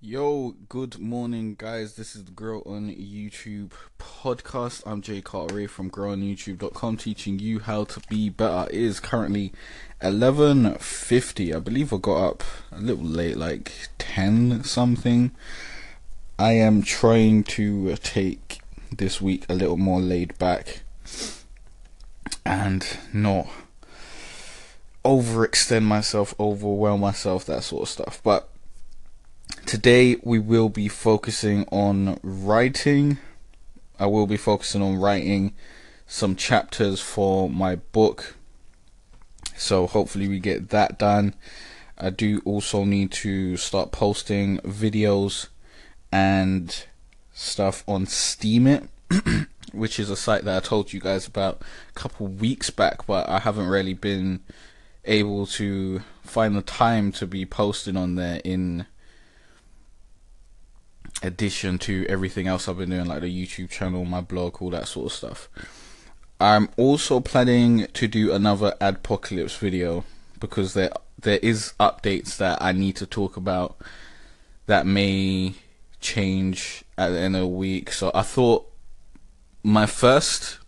Yo, good morning, guys. This is the Grow on YouTube podcast. I'm Jay Carteret from growonyoutube.com teaching you how to be better. It is currently 11.50. I believe I got up a little late, like 10 something. I am trying to take this week a little more laid back and not overextend myself, overwhelm myself, that sort of stuff. But Today we will be focusing on writing. I will be focusing on writing some chapters for my book. So hopefully we get that done. I do also need to start posting videos and stuff on Steemit, which is a site that I told you guys about a couple weeks back, but I haven't really been able to find the time to be posting on there in addition to everything else I've been doing, like the YouTube channel, my blog, all that sort of stuff. I'm also planning to do another Adpocalypse video because there there is updates that I need to talk about that may change at the end of the week. So I thought my first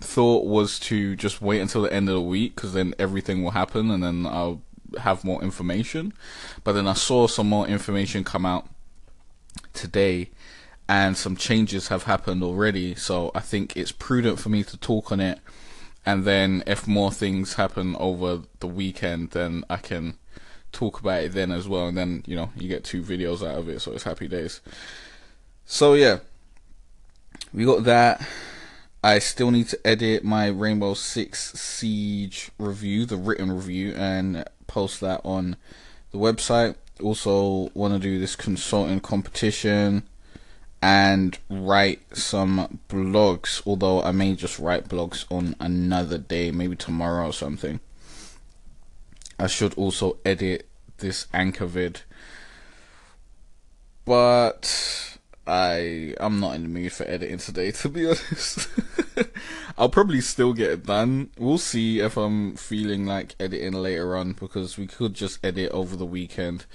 thought was to just wait until the end of the week because then everything will happen and then I'll have more information. But then I saw some more information come out today and some changes have happened already. So I think it's prudent for me to talk on it. And then if more things happen over the weekend then I can talk about it then as well. And then you know you get two videos out of it so it's happy days. So yeah. We got that. I still need to edit my Rainbow Six Siege review the written review and post that on the website also want to do this consulting competition and write some blogs although i may just write blogs on another day maybe tomorrow or something. I should also edit this anchor vid. But i i'm not in the mood for editing today to be honest I'll probably still get it done. We'll see if I'm feeling like editing later on because we could just edit over the weekend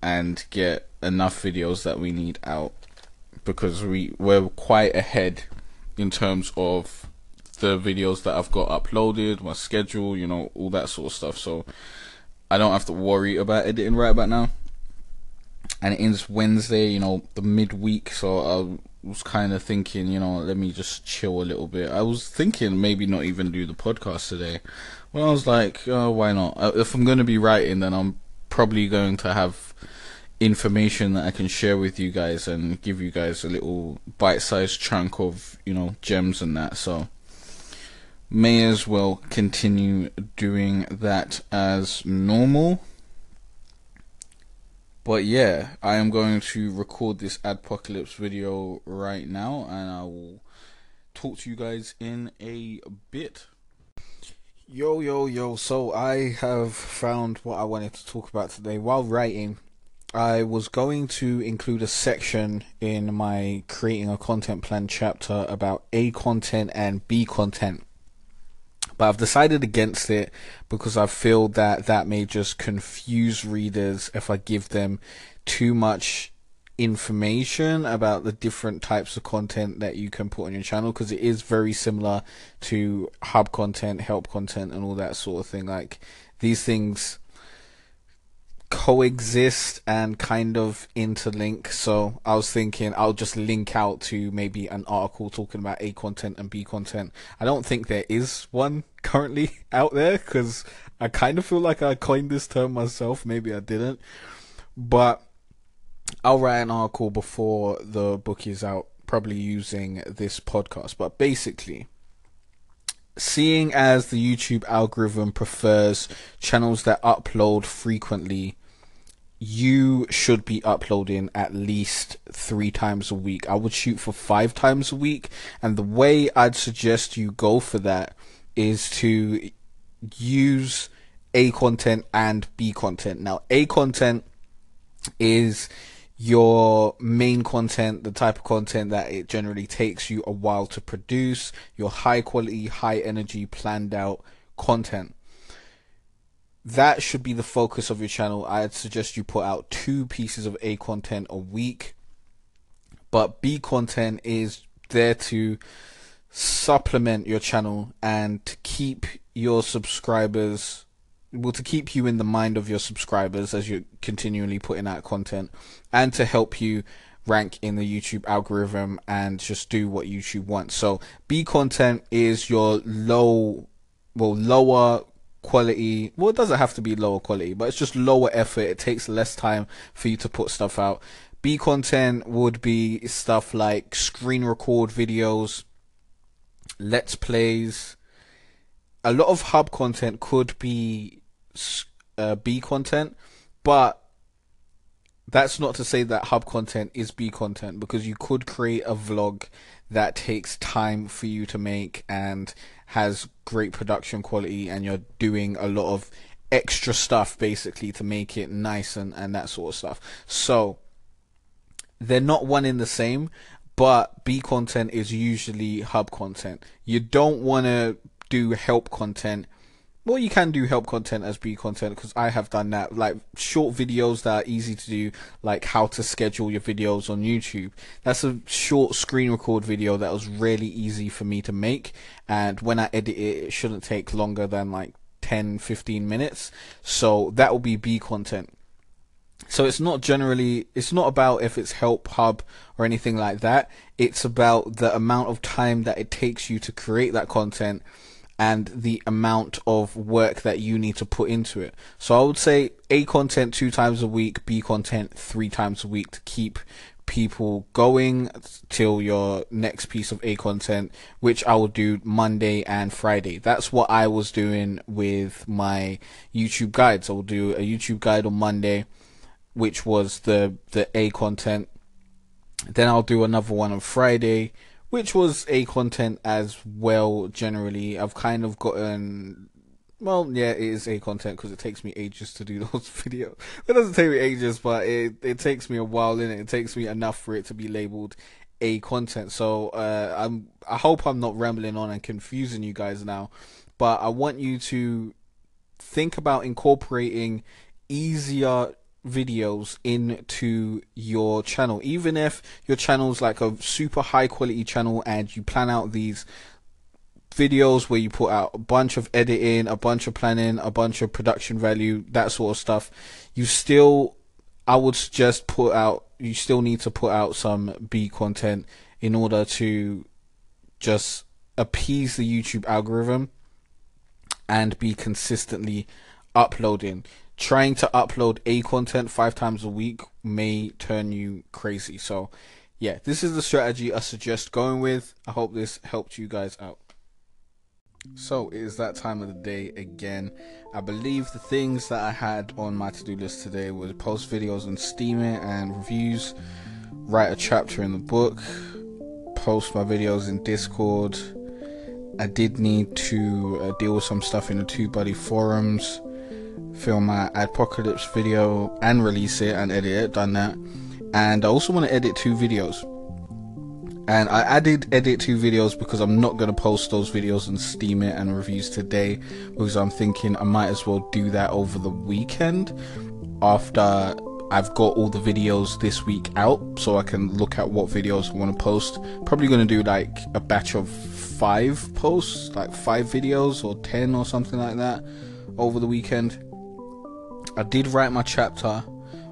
and get enough videos that we need out because we we're quite ahead in terms of the videos that I've got uploaded, my schedule, you know, all that sort of stuff. So I don't have to worry about editing right about now. And it ends Wednesday, you know, the midweek, so I was kind of thinking, you know, let me just chill a little bit. I was thinking maybe not even do the podcast today. Well, I was like, oh, why not? Uh, if I'm going to be writing, then I'm probably going to have information that I can share with you guys and give you guys a little bite-sized chunk of, you know, gems and that. So may as well continue doing that as normal. But yeah, I am going to record this Adpocalypse video right now and I will talk to you guys in a bit. Yo, yo, yo. So I have found what I wanted to talk about today while writing. I was going to include a section in my creating a content plan chapter about A content and B content but I've decided against it because I feel that that may just confuse readers if I give them too much information about the different types of content that you can put on your channel because it is very similar to hub content, help content, and all that sort of thing. Like these things coexist and kind of interlink. So I was thinking I'll just link out to maybe an article talking about A content and B content. I don't think there is one currently out there because I kind of feel like I coined this term myself. Maybe I didn't, but I'll write an article before the book is out, probably using this podcast. But basically, seeing as the YouTube algorithm prefers channels that upload frequently you should be uploading at least three times a week. I would shoot for five times a week, and the way I'd suggest you go for that is to use A content and B content. Now, A content is your main content, the type of content that it generally takes you a while to produce, your high quality, high energy, planned out content. That should be the focus of your channel. I'd suggest you put out two pieces of A content a week. But B content is there to supplement your channel and to keep your subscribers well to keep you in the mind of your subscribers as you're continually putting out content and to help you rank in the YouTube algorithm and just do what YouTube wants. So B content is your low well lower quality well it doesn't have to be lower quality but it's just lower effort. It takes less time for you to put stuff out. B content would be stuff like screen record videos let's plays. A lot of hub content could be uh, b content but that's not to say that hub content is B content because you could create a vlog that takes time for you to make and has great production quality and you're doing a lot of extra stuff basically to make it nice and, and that sort of stuff. So they're not one in the same, but B content is usually hub content. You don't want to do help content well, you can do help content as B content because I have done that. Like short videos that are easy to do, like how to schedule your videos on YouTube. That's a short screen record video that was really easy for me to make. And when I edit it, it shouldn't take longer than like 10, 15 minutes. So that will be B content. So it's not generally, it's not about if it's help hub or anything like that. It's about the amount of time that it takes you to create that content and the amount of work that you need to put into it. So I would say A content two times a week, B content three times a week to keep people going till your next piece of A content, which I will do Monday and Friday. That's what I was doing with my YouTube guides. I will do a YouTube guide on Monday, which was the, the A content. Then I'll do another one on Friday, which was a content as well. Generally, I've kind of gotten. Well, yeah, it is a content because it takes me ages to do those videos. It doesn't take me ages, but it it takes me a while in it. It takes me enough for it to be labeled a content. So uh, I'm I hope I'm not rambling on and confusing you guys now, but I want you to think about incorporating easier videos into your channel. Even if your channel is like a super high quality channel and you plan out these videos where you put out a bunch of editing a bunch of planning a bunch of production value that sort of stuff you still i would just put out you still need to put out some b content in order to just appease the youtube algorithm and be consistently uploading trying to upload a content five times a week may turn you crazy. So, yeah, this is the strategy I suggest going with. I hope this helped you guys out. So it is that time of the day again. I believe the things that I had on my to do list today was post videos on Steemit and reviews, write a chapter in the book, post my videos in Discord. I did need to uh, deal with some stuff in the TubeBuddy forums film my Adpocalypse video and release it and edit it done that and i also want to edit two videos and i added edit two videos because i'm not going to post those videos and Steemit and reviews today because i'm thinking i might as well do that over the weekend after I've got all the videos this week out so I can look at what videos I want to post. Probably going to do like a batch of five posts, like five videos or 10 or something like that over the weekend. I did write my chapter.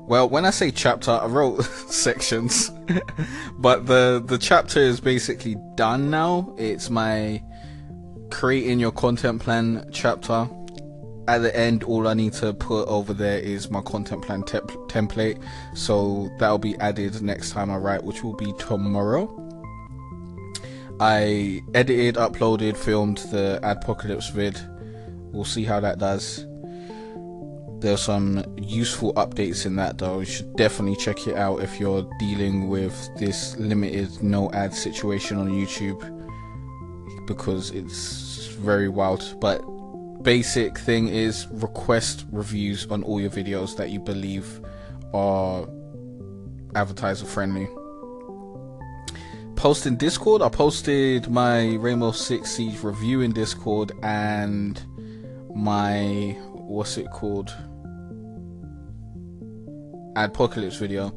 Well, when I say chapter, I wrote sections, but the the chapter is basically done now. It's my creating your content plan chapter. At the end, all I need to put over there is my content plan te- template. So that'll be added next time I write, which will be tomorrow. I edited, uploaded, filmed the Adpocalypse vid. We'll see how that does. There's some useful updates in that though. You should definitely check it out if you're dealing with this limited no ad situation on YouTube because it's very wild. But basic thing is request reviews on all your videos that you believe are advertiser friendly. Post in Discord. I posted my Rainbow Six Siege review in Discord and my what's it called? Adpocalypse video.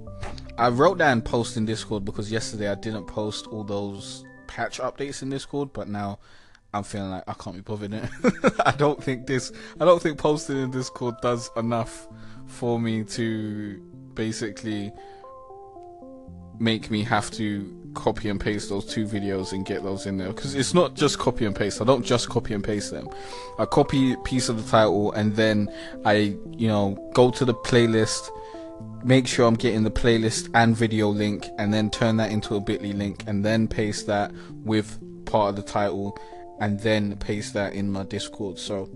I wrote down post in Discord because yesterday I didn't post all those patch updates in Discord, but now I'm feeling like I can't be bothered. It. I don't think this. I don't think posting in Discord does enough for me to basically make me have to copy and paste those two videos and get those in there because it's not just copy and paste. I don't just copy and paste them. I copy piece of the title and then I, you know, go to the playlist, make sure I'm getting the playlist and video link, and then turn that into a Bitly link, and then paste that with part of the title, and then paste that in my Discord. So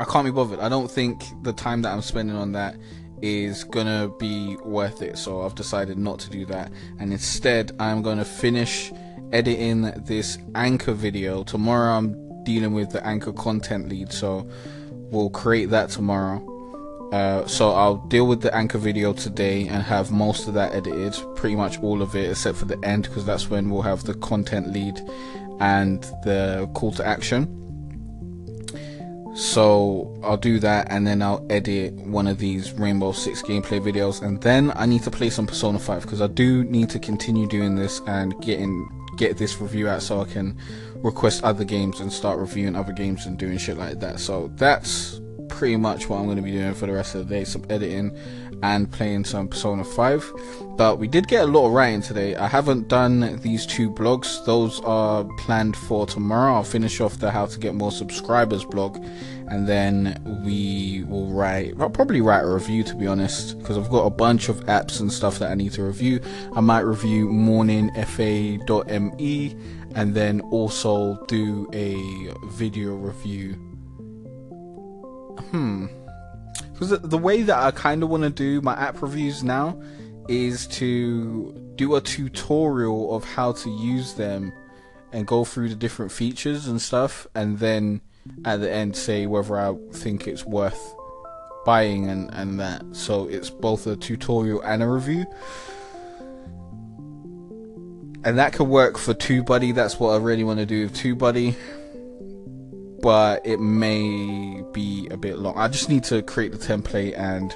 I can't be bothered. I don't think the time that I'm spending on that is gonna be worth it. So I've decided not to do that, and instead I'm gonna finish editing this anchor video. Tomorrow I'm dealing with the anchor content lead, so we'll create that tomorrow. Uh, so I'll deal with the anchor video today and have most of that edited, pretty much all of it except for the end, because that's when we'll have the content lead and the call to action. So I'll do that and then I'll edit one of these Rainbow Six gameplay videos and then I need to play some Persona 5 because I do need to continue doing this and getting get this review out so I can request other games and start reviewing other games and doing shit like that. So that's pretty much what I'm going to be doing for the rest of the day some editing and playing some Persona 5. But we did get a lot of writing today. I haven't done these two blogs, those are planned for tomorrow. I'll finish off the How to Get More Subscribers blog and then we will write, I'll probably write a review to be honest, because I've got a bunch of apps and stuff that I need to review. I might review morningfa.me and then also do a video review hmm. Because the way that I kind of want to do my app reviews now is to do a tutorial of how to use them and go through the different features and stuff, and then at the end say whether I think it's worth buying and, and that. So it's both a tutorial and a review. And that could work for TubeBuddy. That's what I really want to do with TubeBuddy but it may be a bit long. I just need to create the template and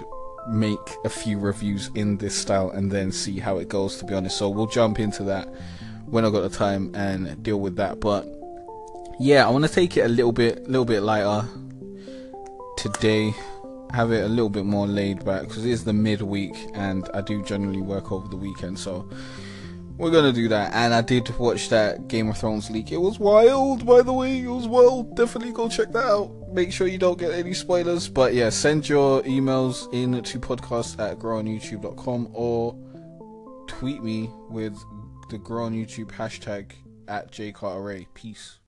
make a few reviews in this style and then see how it goes to be honest. So we'll jump into that when I got the time and deal with that. But yeah, I want to take it a little bit little bit lighter today. Have it a little bit more laid back because it is the midweek and I do generally work over the weekend. So we're gonna do that. And I did watch that Game of Thrones leak. It was wild, by the way. It was wild. Definitely go check that out. Make sure you don't get any spoilers. But yeah, send your emails in to podcast at growonyoutube.com or tweet me with the Grow on YouTube hashtag at jcarteray. Peace.